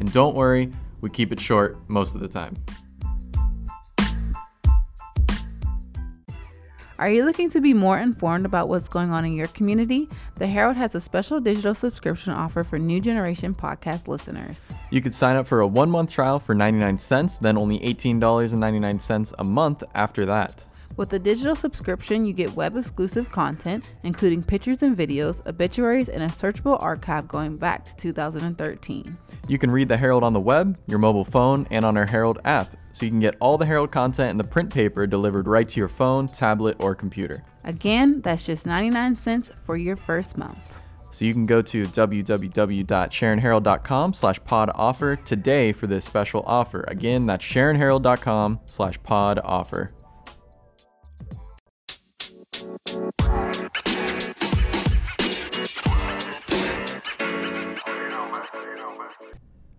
And don't worry, we keep it short most of the time. Are you looking to be more informed about what's going on in your community? The Herald has a special digital subscription offer for new generation podcast listeners. You could sign up for a one month trial for 99 cents, then only $18.99 a month after that. With the digital subscription, you get web exclusive content, including pictures and videos, obituaries, and a searchable archive going back to 2013. You can read the Herald on the web, your mobile phone, and on our Herald app, so you can get all the Herald content in the print paper delivered right to your phone, tablet, or computer. Again, that's just 99 cents for your first month. So you can go to www.sharonherald.com slash pod offer today for this special offer. Again, that's sharonherald.com slash pod offer.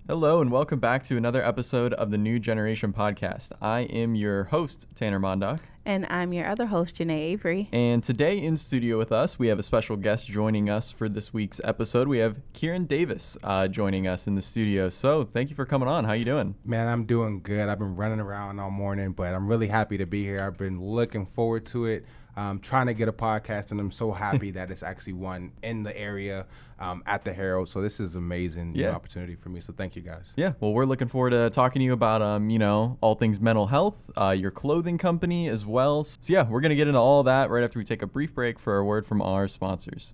Hello, and welcome back to another episode of the New Generation Podcast. I am your host, Tanner Mondock. And I'm your other host, Janae Avery. And today in studio with us, we have a special guest joining us for this week's episode. We have Kieran Davis uh, joining us in the studio. So thank you for coming on. How you doing? Man, I'm doing good. I've been running around all morning, but I'm really happy to be here. I've been looking forward to it. Um, trying to get a podcast, and I'm so happy that it's actually one in the area um, at the Herald. So this is amazing Yeah. new opportunity for me. So thank you guys. Yeah, well, we're looking forward to talking to you about, um, you know, all things mental health, uh, your clothing company as well. So yeah, we're gonna get into all that right after we take a brief break for a word from our sponsors.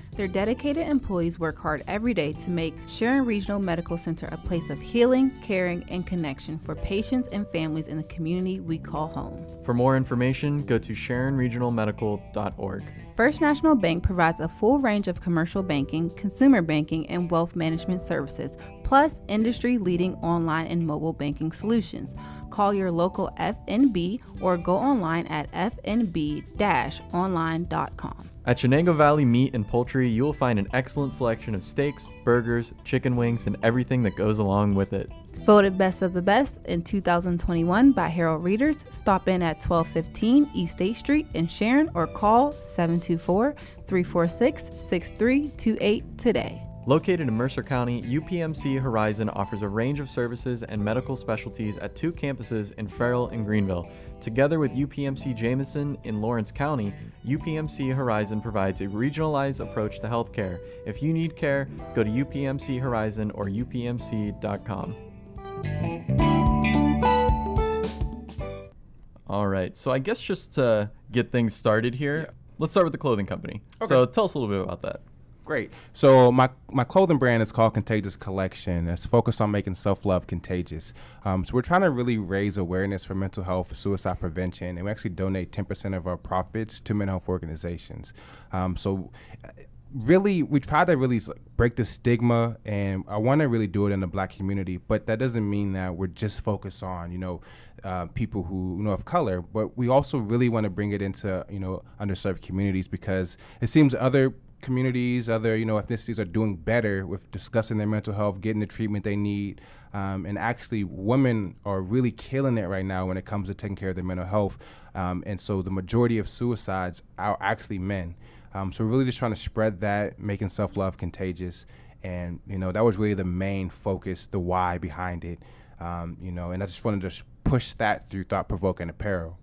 Their dedicated employees work hard every day to make Sharon Regional Medical Center a place of healing, caring, and connection for patients and families in the community we call home. For more information, go to sharonregionalmedical.org. First National Bank provides a full range of commercial banking, consumer banking, and wealth management services, plus industry leading online and mobile banking solutions. Call your local FNB or go online at fnb-online.com. At Shenango Valley Meat and Poultry, you will find an excellent selection of steaks, burgers, chicken wings, and everything that goes along with it. Voted Best of the Best in 2021 by Herald Readers, stop in at 1215 East State Street in Sharon or call 724 346 6328 today. Located in Mercer County, UPMC Horizon offers a range of services and medical specialties at two campuses in Farrell and Greenville. Together with UPMC Jameson in Lawrence County, UPMC Horizon provides a regionalized approach to healthcare. If you need care, go to UPMC Horizon or upmc.com. All right, so I guess just to get things started here, let's start with the clothing company. So tell us a little bit about that. Great. So my my clothing brand is called Contagious Collection. It's focused on making self love contagious. Um, so we're trying to really raise awareness for mental health, suicide prevention, and we actually donate 10% of our profits to mental health organizations. Um, so. uh, Really, we try to really break the stigma, and I want to really do it in the black community. But that doesn't mean that we're just focused on, you know, uh, people who you know of color. But we also really want to bring it into, you know, underserved communities because it seems other communities, other you know ethnicities are doing better with discussing their mental health, getting the treatment they need, um, and actually women are really killing it right now when it comes to taking care of their mental health. Um, and so the majority of suicides are actually men. Um, so we're really just trying to spread that, making self love contagious, and you know that was really the main focus, the why behind it. Um, you know, and I just wanted to push that through thought provoking apparel.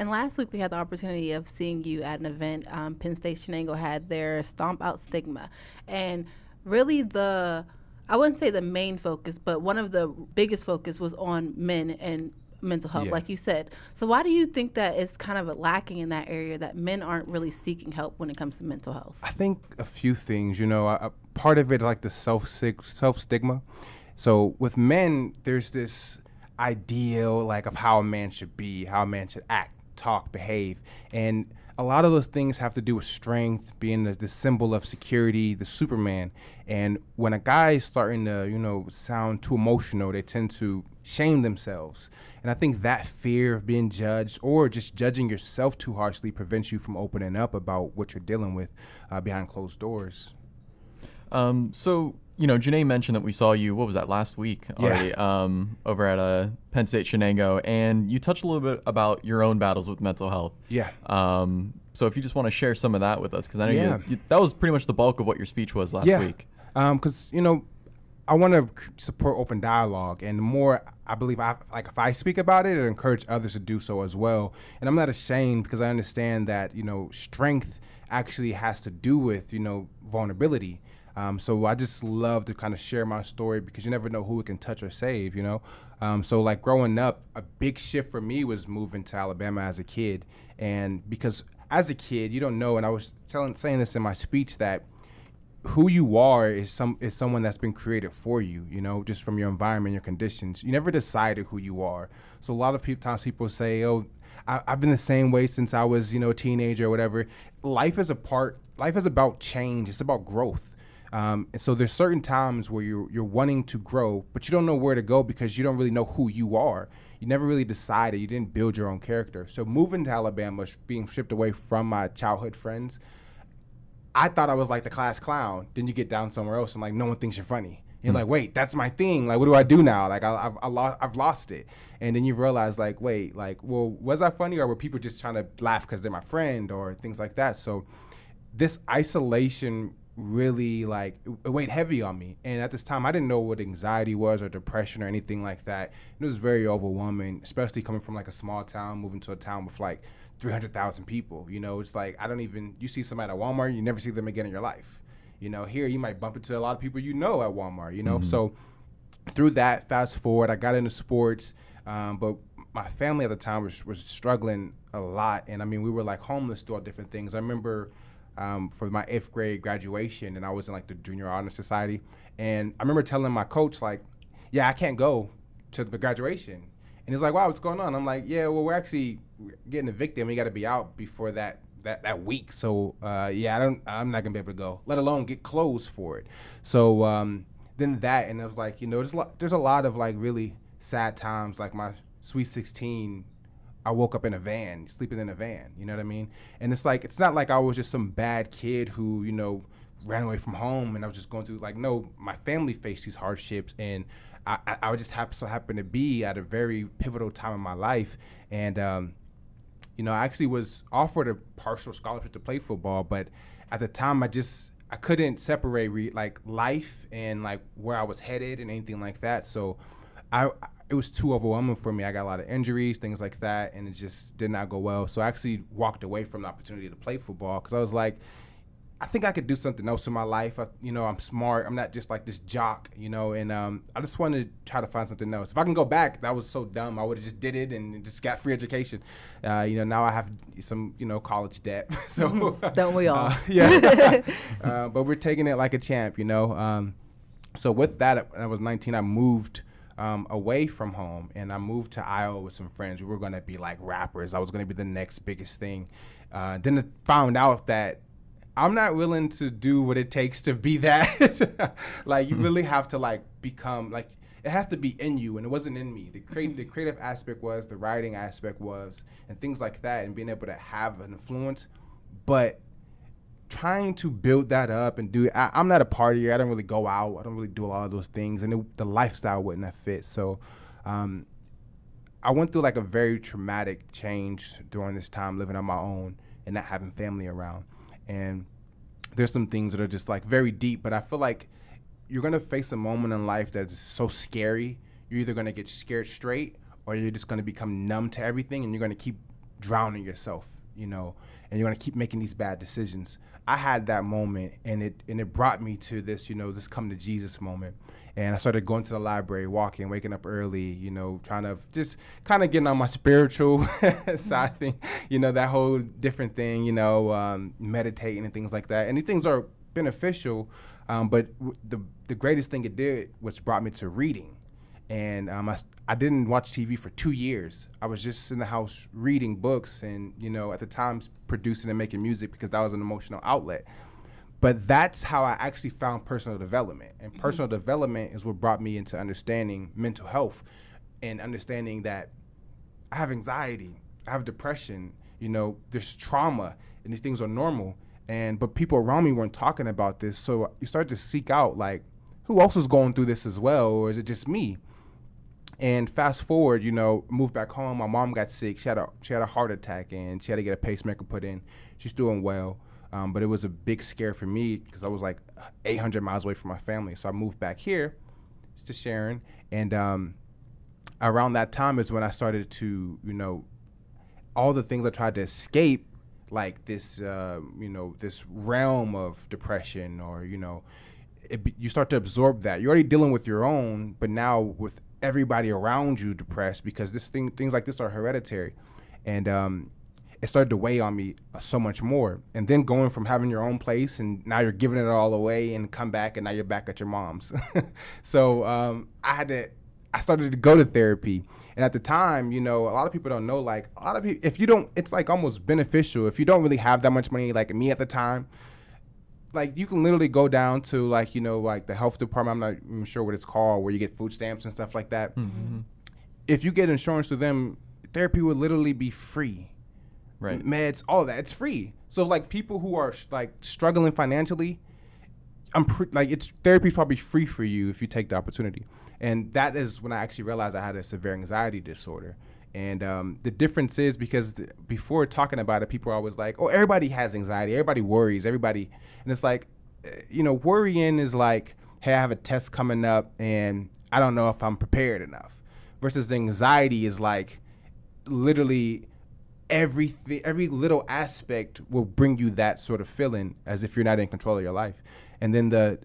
And last week we had the opportunity of seeing you at an event. Um, Penn State Shenango had their Stomp Out Stigma. And really the I wouldn't say the main focus, but one of the biggest focus was on men and mental health, Yeah. like you said. So why do you think that it's kind of lacking in that area that men aren't really seeking help when it comes to mental health? I think a few things. You know, a, a part of it like the self self stigma. So with men, there's this ideal like of how a man should be, how a man should act, talk, behave, and a lot of those things have to do with strength, being the, the symbol of security, the Superman. And when a guy is starting to, you know, sound too emotional, they tend to shame themselves. And I think that fear of being judged or just judging yourself too harshly prevents you from opening up about what you're dealing with uh, behind closed doors. Um, so you know, Janae mentioned that we saw you. What was that last week already? Um, over at uh, Penn State Shenango, and you touched a little bit about your own battles with mental health. Yeah. Um, so if you just want to share some of that with us, because I know Yeah. you, you, that was pretty much the bulk of what your speech was last yeah. week. Because you know, I want to support open dialogue, and the more I believe I like, if I speak about it, it encourage others to do so as well. And I'm not ashamed because I understand that you know, strength actually has to do with you know vulnerability. Um, so I just love to kind of share my story because you never know who it can touch or save, you know. Um, so like growing up, a big shift for me was moving to Alabama as a kid, and because as a kid, you don't know. And I was telling saying this in my speech that who you are is some is someone that's been created for you you know just from your environment your conditions. You never decided who you are. So a lot of times people say oh I, i've been the same way since i was you know a teenager or whatever. Life is a part life is about change. It's about growth um, and so there's certain times where you're you're wanting to grow but you don't know where to go because you don't really know who you are you never really decided you didn't build your own character so moving to alabama being stripped away from my childhood friends I thought I was like the class clown. Then you get down somewhere else and like no one thinks you're funny. You're like, wait, that's my thing. Like, what do I do now? Like, I, I've, I lost, I've lost it. And then you realize, like, wait, like, well, was I funny or were people just trying to laugh because they're my friend or things like that? So, this isolation really like it, weighed heavy on me. And at this time, I didn't know what anxiety was or depression or anything like that. It was very overwhelming, especially coming from like a small town, moving to a town with like 300,000 people. You know, it's like I don't even, you see somebody at Walmart, you never see them again in your life. You know, here you might bump into a lot of people you know at Walmart, you know? So through that, fast forward, I got into sports, um, but my family at the time was, was struggling a lot. And I mean, we were like homeless throughout different things. I remember um, for my eighth grade graduation, and I was in like the junior honor society. And I remember telling my coach, like, yeah, I can't go to the graduation. And he's like, wow, what's going on? I'm like, yeah, well, we're actually getting evicted and we got to be out before that, that, that week. So, uh, yeah, I don't, I'm not to be able to go, let alone get clothes for it. So, um, then that, and I was like, you know, there's a lot, there's a lot of like really sad times, like my sweet 16 I woke up in a van, sleeping in a van. You know what I mean? And it's like it's not like I was just some bad kid who you know ran away from home and I was just going through like no, my family faced these hardships and I, I, I just happen so happened to be at a very pivotal time in my life and um, you know I actually was offered a partial scholarship to play football, but at the time I just I couldn't separate re- like life and like where I was headed and anything like that. So I it was too overwhelming for me. I got a lot of injuries, things like that, and it just did not go well. So I actually walked away from the opportunity to play football because I was like, I think I could do something else in my life. I, you know, I'm smart. I'm not just like this jock, you know. And um, I just wanted to try to find something else. If I can go back, that was so dumb. I would have just did it and just got free education. Uh, you know, now I have some, you know, college debt. so Don't we all? uh, yeah. uh, but we're taking it like a champ, you know. Um, so with that, when I was 19, I moved um, away from home and I moved to Iowa with some friends. We were going to be like rappers. I was going to be the next biggest thing. Uh, then I found out that I'm not willing to do what it takes to be that. like you really have to like become like it has to be in you and it wasn't in me. The creative the creative aspect was, the writing aspect was, and things like that and being able to have an influence. But trying to build that up and do I, I'm not a partier. I don't really go out. I don't really do a lot of those things, and it, the lifestyle wouldn't have fit. So, um, I went through like a very traumatic change during this time living on my own and not having family around. And there's some things that are just like very deep, but I feel like you're gonna face a moment in life that is so scary. You're either gonna get scared straight or you're just gonna become numb to everything and you're gonna keep drowning yourself you know, and you're gonna keep making these bad decisions. I had that moment, and it and it brought me to this, you know, this come to Jesus moment. And I started going to the library, walking, waking up early, you know, trying to just kind of getting on my spiritual side thing, you know, that whole different thing, you know, um, meditating and things like that. And these things are beneficial, um, but w- the the greatest thing it did was brought me to reading and um, I, I didn't watch TV for two years. I was just in the house reading books and, you know, at the time producing and making music because that was an emotional outlet. But that's how I actually found personal development. And mm-hmm. personal development is what brought me into understanding mental health and understanding that I have anxiety, I have depression, you know, there's trauma, and these things are normal. And but people around me weren't talking about this. So you start to seek out like, who else is going through this as well, or is it just me? And fast forward, you know, moved back home. My mom got sick. She had a she had a heart attack, and she had to get a pacemaker put in. She's doing well, um, but it was a big scare for me because I was like 800 miles away from my family. So I moved back here to Sharon, and um, around that time is when I started to, you know, all the things I tried to escape, like this, uh, you know, this realm of depression, or you know, it, you start to absorb that. You're already dealing with your own, but now with everybody around you depressed because this thing things like this are hereditary, and um, it started to weigh on me uh, so much more. And then going from having your own place and now you're giving it all away and come back and now you're back at your mom's. so um, I had to. I started to go to therapy, and at the time, you know, a lot of people don't know. Like a lot of people, if you don't, it's like almost beneficial. If you don't really have that much money, like me at the time, like you can literally go down to like you know like the health department. I'm not even sure what it's called, where you get food stamps and stuff like that. Mm-hmm. If you get insurance to them, therapy would literally be free. Right. Meds, all that, it's free. So like people who are like struggling financially, I'm pre- like it's therapy probably free for you if you take the opportunity. And that is when I actually realized I had a severe anxiety disorder. And um, the difference is because th- before talking about it, people are always like, "Oh, everybody has anxiety. Everybody worries. Everybody," and it's like, uh, you know, worrying is like, "Hey, I have a test coming up, and I don't know if I'm prepared enough." Versus anxiety is like, literally, every every little aspect will bring you that sort of feeling as if you're not in control of your life, and then the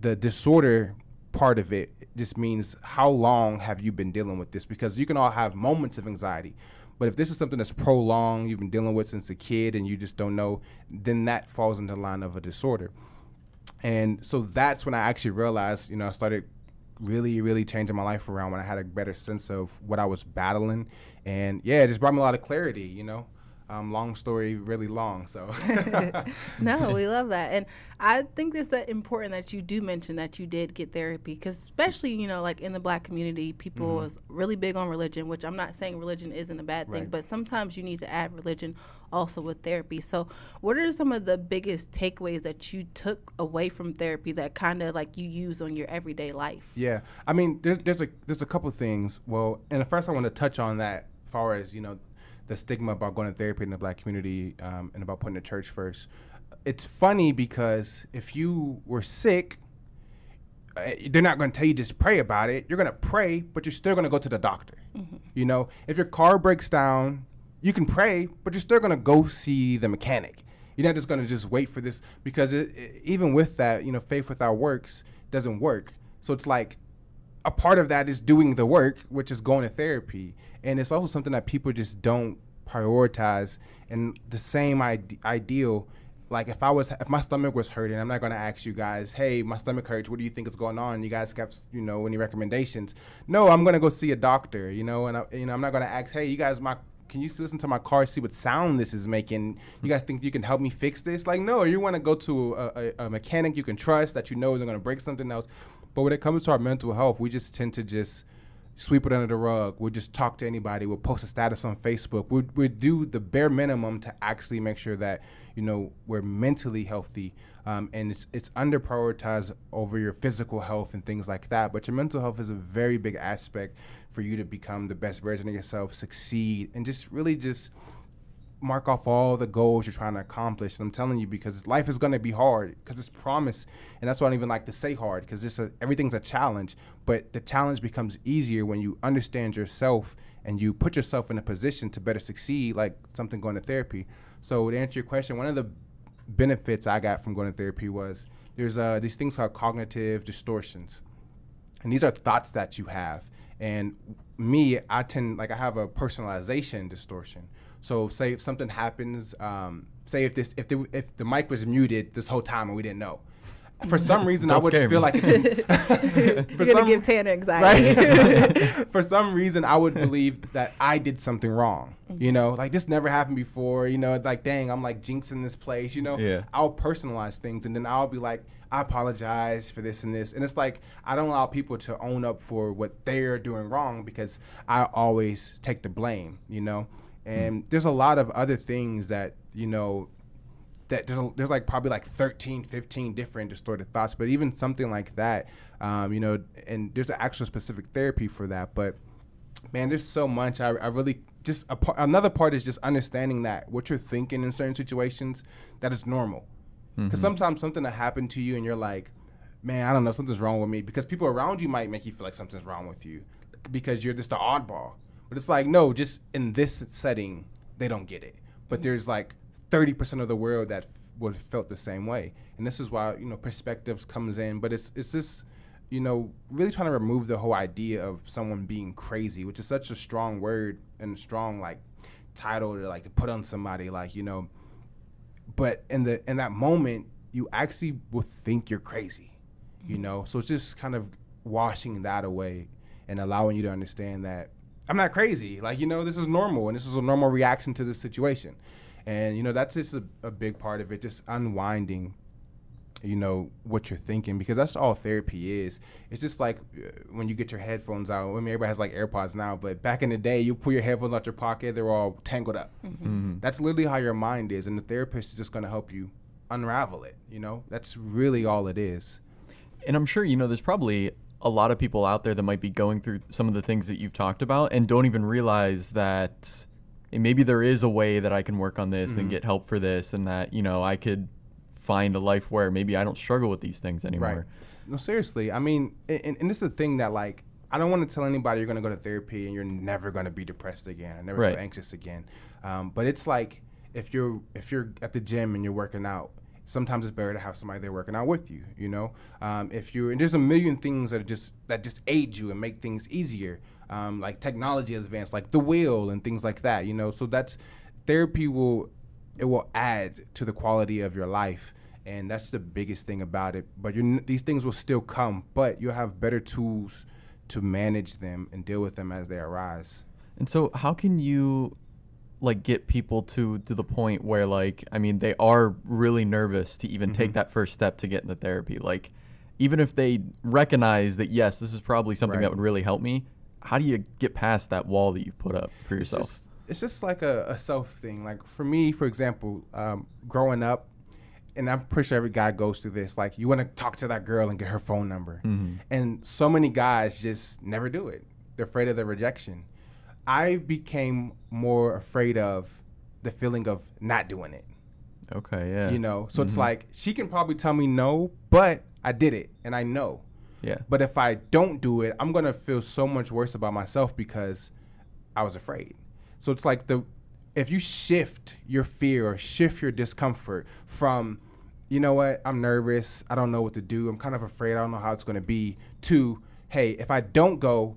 the disorder part of it just means how long have you been dealing with this? Because you can all have moments of anxiety. But if this is something that's prolonged, you've been dealing with since a kid and you just don't know, then that falls into the line of a disorder. And so that's when I actually realized, you know, I started really, really changing my life around when I had a better sense of what I was battling. And yeah, it just brought me a lot of clarity, you know um, long story really long so no we love that and i think it's that important that you do mention that you did get therapy because especially you know like in the black community people mm-hmm. is really big on religion which i'm not saying religion isn't a bad thing right. but sometimes you need to add religion also with therapy so what are some of the biggest takeaways that you took away from therapy that kind of like you use on your everyday life yeah i mean there's, there's a there's a couple things well and the first i want to touch on that as far as you know the stigma about going to therapy in the black community um, and about putting the church first. It's funny because if you were sick, uh, they're not going to tell you just pray about it. You're going to pray, but you're still going to go to the doctor. Mm-hmm. You know, if your car breaks down, you can pray, but you're still going to go see the mechanic. You're not just going to just wait for this because it, it, even with that, you know, faith without works doesn't work. So it's like a part of that is doing the work, which is going to therapy and it's also something that people just don't prioritize. And the same ide- ideal, like if I was, if my stomach was hurting, I'm not gonna ask you guys, hey, my stomach hurts. What do you think is going on? You guys got, you know, any recommendations? No, I'm gonna go see a doctor. You know, and I, you know, I'm not gonna ask, hey, you guys, my can you listen to my car, see what sound this is making? You guys think you can help me fix this? Like, no, you want to go to a, a, a, mechanic you can trust that you know isn't going to break something else. But when it comes to our mental health, we just tend to just sweep it under the rug. We'll just talk to anybody. We'll post a status on Facebook. We'll, we'll do the bare minimum to actually make sure that you know we're mentally healthy. Um, and it's it's under prioritized over your physical health and things like that. But your mental health is a very big aspect for you to become the best version of yourself, succeed, and just really just mark off all the goals you're trying to accomplish. And I'm telling you because life is going to be hard because it's promise, and that's why I don't even like to say hard because it's everything's a challenge. But the challenge becomes easier when you understand yourself and you put yourself in a position to better succeed, like something going to therapy. So to answer your question, one of the benefits I got from going to therapy was there's uh, these things called cognitive distortions, and these are thoughts that you have. And me, I tend like I have a personalization distortion. So say if something happens, um, say if this if the if the mic was muted this whole time and we didn't know, for some reason I Don't would feel me. like it's You're gonna give Tanner anxiety. right? For some reason, I would believe that I did something wrong. You know, like this never happened before. You know, like dang, I'm like jinxing this place. You know, Yeah. I'll personalize things, and then I'll be like, I apologize for this and this, and it's like I don't allow people to own up for what they're doing wrong because I always take the blame. You know, and there's a lot of other things that you know that there's a, there's like probably like 13 15 different distorted thoughts but even something like that um, you know and there's an actual specific therapy for that but man there's so much. I, I really just a par- another part is just understanding that what you're thinking in certain situations that is normal. Because sometimes something that happened to you and you're like man i don't know something's wrong with me because people around you might make you feel like something's wrong with you because you're just the oddball but it's like no just in this setting they don't get it. But mm. there's like 30% of the world that f- would have felt the same way. And this is why you know perspectives comes in. But it's it's this you know really trying to remove the whole idea of someone being crazy which is such a strong word and a strong like title to like to put on somebody like you know. But in the in that moment you actually will think you're crazy you mm. know. So it's just kind of washing that away and allowing you to understand that i'm not crazy. Like you know this is normal and this is a normal reaction to this situation. And you know that's just a, a big part of it just unwinding you know what you're thinking because that's all therapy is. It's just like uh, when you get your headphones out. I mean everybody has like airpods now but back in the day you pull your headphones out your pocket they're all tangled up. That's literally how your mind is and the therapist is just going to help you unravel it you know? That's really all it is. And I'm sure, you know, there's probably a lot of people out there that might be going through some of the things that you've talked about and don't even realize that maybe there is a way that I can work on this and get help for this and that, you know, I could find a life where maybe I don't struggle with these things anymore. No, seriously. I mean, and, and this is the thing that like I don't want to tell anybody you're going to go to therapy and you're never going to be depressed again, and never Right. feel anxious again. Um, but it's like if you're if you're at the gym and you're working out, sometimes it's better to have somebody there working out with you. You know, um, if you're and there's a million things that just that just aid you and make things easier. Um, like technology has advanced, like the wheel and things like that. You know, so that's therapy will it will add to the quality of your life and that's the biggest thing about it but these things will still come but you'll have better tools to manage them and deal with them as they arise And so how can you like get people to to the point where like I mean they are really nervous to even take that first step to get into therapy. Like even if they recognize that yes this is probably something Right. that would really help me how do you get past that wall that you put up for it's yourself? just, it's just like a, a self thing. Like for me for example um, growing up and i'm pretty sure every guy goes through this like you want to talk to that girl and get her phone number. And so many guys just never do it. They're afraid of the rejection i became more afraid of the feeling of not doing it. Okay yeah. You know so it's mm-hmm. like she can probably tell me no but i did it and i know. Yeah. But if i don't do it i'm gonna feel so much worse about myself because i was afraid. So it's like the if you shift your fear or shift your discomfort from you know what i'm nervous i don't know what to do i'm kind of afraid i don't know how it's gonna be to hey if i don't go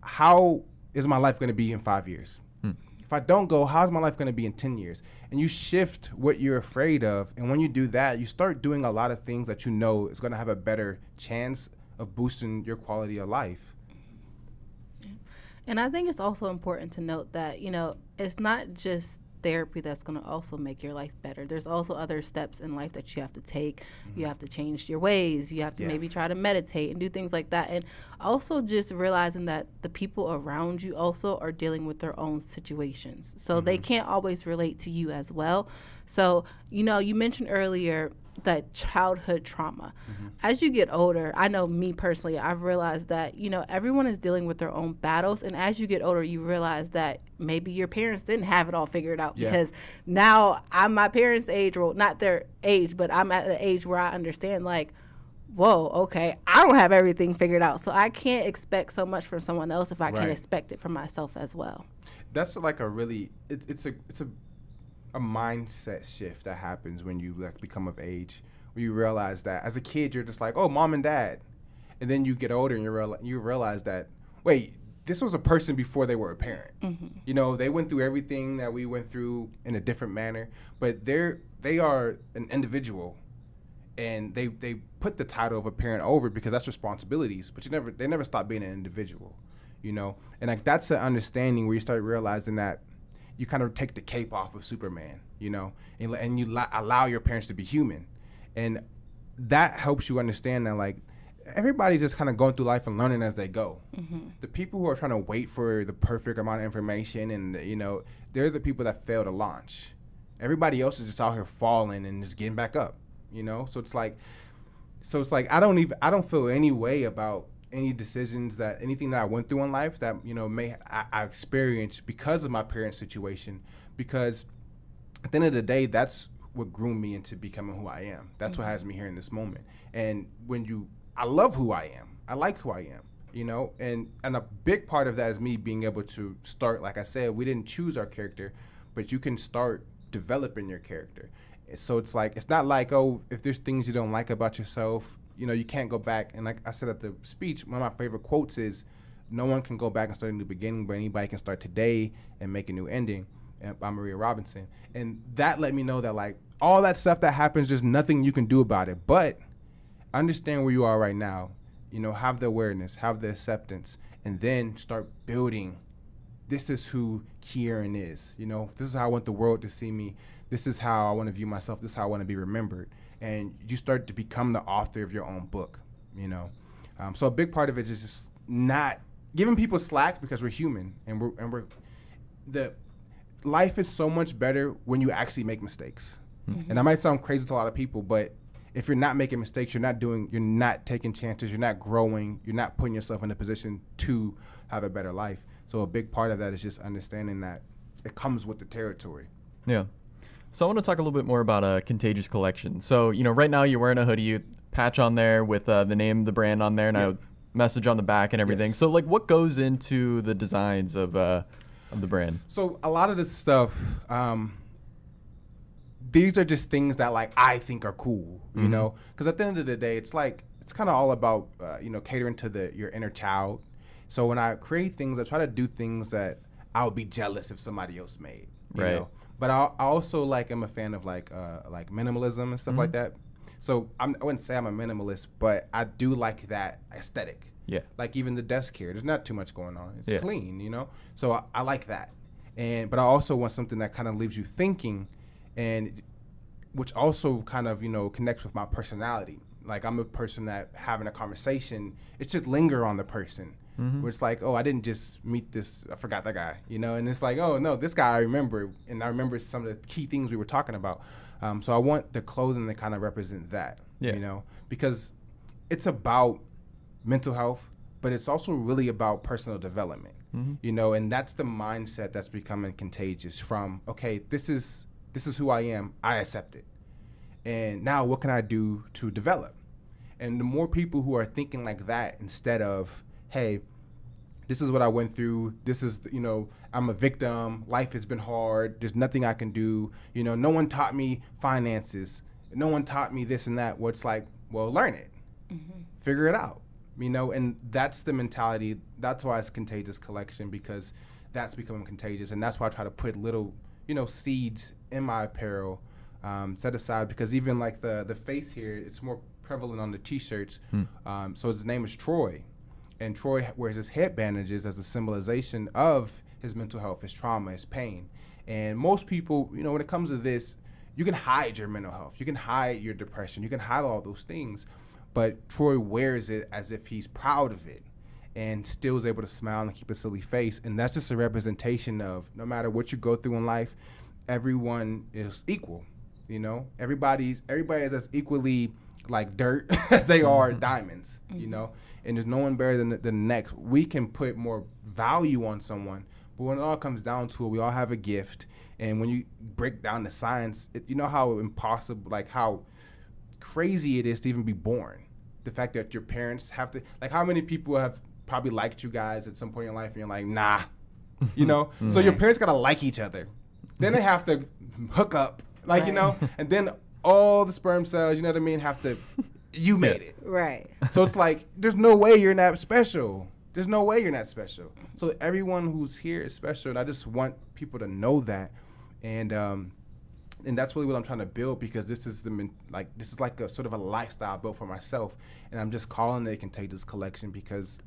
how is my life gonna be in five years hmm. if I don't go, how's my life going to be in 10 years? And you shift what you're afraid of. And when you do that, you start doing a lot of things that you know is going to have a better chance of boosting your quality of life. And I think it's also important to note that, you know, it's not just therapy that's going to also make your life better. There's also other steps in life that you have to take. You mm-hmm. have to change your ways. You have to Yeah. maybe try to meditate and do things like that. And also just realizing that the people around you also are dealing with their own situations. So they mm-hmm. can't always relate to you as well. So, you know, you mentioned earlier that childhood trauma. Mm-hmm. As you get older, I know me personally, I've realized that, you know, everyone is dealing with their own battles. And as you get older, you realize that maybe your parents didn't have it all figured out yeah. because now I'm my parents' age, well, not their age, but I'm at an age where I understand, like, whoa, okay, I don't have everything figured out. So I can't expect so much from someone else if I right. can't expect it from myself as well. That's like a really, it, it's a, it's a, a mindset shift that happens when you like become of age, where you realize that as a kid you're just like, oh, mom and dad, and then you get older and you real you realize that wait, this was a person before they were a parent. Mm-hmm. You know, they went through everything that we went through in a different manner, but they're they are an individual, and they they put the title of a parent over because that's responsibilities, but you never they never stop being an individual. You know, and like that's an understanding where you start realizing that you kind of take the cape off of Superman, you know, and, and you la- allow your parents to be human. And that helps you understand that, like, everybody's just kind of going through life and learning as they go. Mm-hmm. The people who are trying to wait for the perfect amount of information and, you know, they're the people that fail to launch. Everybody else is just out here falling and just getting back up, you know? So it's like, so it's like I don't even I don't feel any way about any decisions that anything that I went through in life that you know may I, I experienced because of my parents' situation. Because at the end of the day, that's what groomed me into becoming who I am. That's mm-hmm. what has me here in this moment. And when you, I love who I am. I like who I am. You know, and and a big part of that is me being able to start. Like I said, we didn't choose our character, but you can start developing your character. So it's like it's not like oh, if there's things you don't like about yourself, you know, you can't go back. And like I said at the speech, one of my favorite quotes is, "No one can go back and start a new beginning, but anybody can start today and make a new ending." by Maria Robinson, and that let me know that like all that stuff that happens, there's nothing you can do about it. But understand where you are right now. You know, have the awareness, have the acceptance, and then start building. This is who Kieran is. You know, this is how I want the world to see me. This is how I want to view myself. This is how I want to be remembered and you start to become the author of your own book. You know, um, so a big part of it is just not giving people slack because we're human and we're and we're the life is so much better when you actually make mistakes. Mm-hmm. And that might sound crazy to a lot of people, but if you're not making mistakes, you're not doing, you're not taking chances, you're not growing, you're not putting yourself in a position to have a better life. So a big part of that is just understanding that it comes with the territory. Yeah. So I want to talk a little bit more about a contagious collection. So you know, right now you're wearing a hoodie, you patch on there with uh, the name, the brand on there, and a message on the back and everything. Yes. So like, what goes into the designs of uh, of the brand? So a lot of this stuff. Um, these are just things that like I think are cool, you mm-hmm. know, because at the end of the day, it's like it's kind of all about uh, you know catering to the your inner child. So when I create things, I try to do things that I would be jealous if somebody else made. right. Know? But I, I also like I'm a fan of like uh, like minimalism and stuff mm-hmm. like that. So I'm, I wouldn't say I'm a minimalist, but I do like that aesthetic. Yeah. Like even the desk here, there's not too much going on. It's yeah. clean, you know. So I, I, like that. And but I also want something that kind of leaves you thinking, and which also kind of you know connects with my personality. Like I'm a person that having a conversation, it should linger on the person. Mm-hmm. Where it's like, oh, I didn't just meet this, I forgot that guy, you know, and it's like, oh no, this guy I remember, and I remember some of the key things we were talking about. Um, so I want the clothing to kind of represent that, yeah. you know, because it's about mental health, but it's also really about personal development, mm-hmm. you know, and that's the mindset that's becoming contagious. From okay, this is this is who I am, I accept it, and now what can I do to develop? And the more people who are thinking like that instead of hey, this is what I went through. This is, you know, I'm a victim. Life has been hard. There's nothing I can do. You know, no one taught me finances. No one taught me this and that. Well, it's like, well, learn it, mm-hmm. figure it out. You know, and that's the mentality. That's why it's contagious collection because that's becoming contagious, and that's why I try to put little, you know, seeds in my apparel um, set aside because even like the the face here, it's more prevalent on the t-shirts. Hmm. Um, so his name is Troy and Troy wears his head bandages as a symbolization of his mental health, his trauma, his pain. And most people, you know, when it comes to this, you can hide your mental health, you can hide your depression, you can hide all those things, but Troy wears it as if he's proud of it and still is able to smile and keep a silly face. And that's just a representation of no matter what you go through in life, everyone is equal. You know, everybody's everybody is as equally like dirt as they are Mm-hmm. diamonds. You know, and there's no one better than the, the next. We can put more value on someone, but when it all comes down to it, we all have a gift. And when you break down the science, it, you know how impossible, like how crazy it is to even be born. The fact that your parents have to, like, how many people have probably liked you guys at some point in life, and you're like, nah, you know. So your parents gotta like each other. Then they have to hook up, like you know, and then all the sperm cells, you know what I mean, have to. You made it. Right. So it's like there's no way you're not special. There's no way you're not special. So everyone who's here is special, and I just want people to know that, and um, and that's really what I'm trying to build because this is the men- like this is like a sort of a lifestyle built for myself, and I'm just calling it a contagious collection because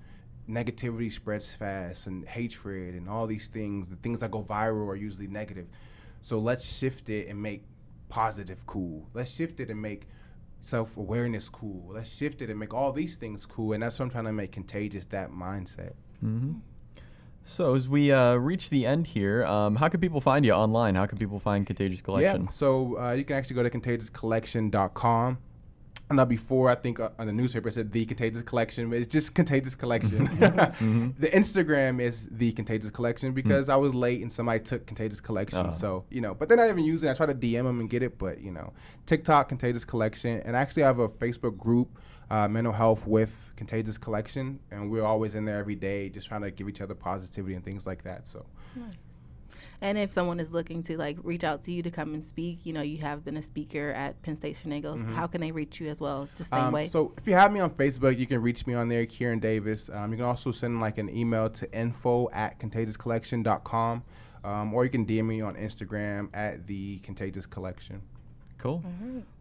negativity spreads fast and hatred and all these things, the things that go viral are usually negative. So let's shift it and make positive cool. Let's shift it and make self awareness cool. Let's shift it and make all these things cool. And that's what I'm trying to make contagious that mindset. So as we uh, reach the end here, um, how can people find you online? How can people find Contagious Collection? Yeah. So uh, you can actually go to contagiouscollection.com. And now before I think uh, on the newspaper it said the Contagious Collection, but it's just Contagious Collection. The Instagram is the Contagious Collection because I was late and somebody took Contagious Collection. Oh. So you know, but they're not even using. it. I try to DM them and get it, but you know, TikTok Contagious Collection, and actually I have a Facebook group, uh, Mental Health with Contagious Collection, and we're always in there every day, just trying to give each other positivity and things like that. So And if someone is looking to like reach out to you to come and speak, you know, you have been a speaker at Penn State Shenanigans. How can they reach you as well? Just same Mm-hmm. Um, way. So if you have me on Facebook, you can reach me on there, Kieran Davis. Um, you can also send like an email to info at contagiouscollection.com. Um, or you can DM me on Instagram at the Contagious Collection. Cool.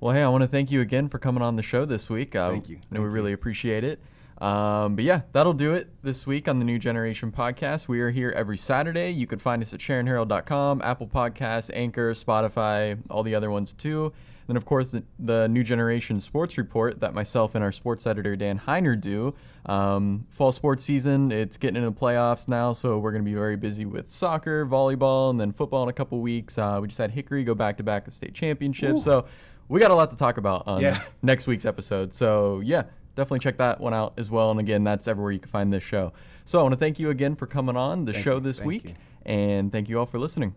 Well, hey, I want to thank you again for coming on the show this week. Uh, Thank you. I know we Thank really appreciate it. Um, but yeah, that'll do it this week on the New Generation Podcast. We are here every Saturday. You can find us at SharonHerald.com, Apple Podcasts, Anchor, Spotify, all the other ones too. And then, of course, the, the New Generation Sports Report that myself and our sports editor Dan Heiner do. Um, fall sports season, it's getting into playoffs now, so we're going to be very busy with soccer, volleyball, and then football in a couple weeks. Uh, we just had Hickory go back to back state championships, so we got a lot to talk about on Yeah. next week's episode. So yeah, definitely check that one out as well. And again, that's everywhere you can find this show. So I want to thank you again for coming on the Thank show you. this week, you. and thank you all for listening.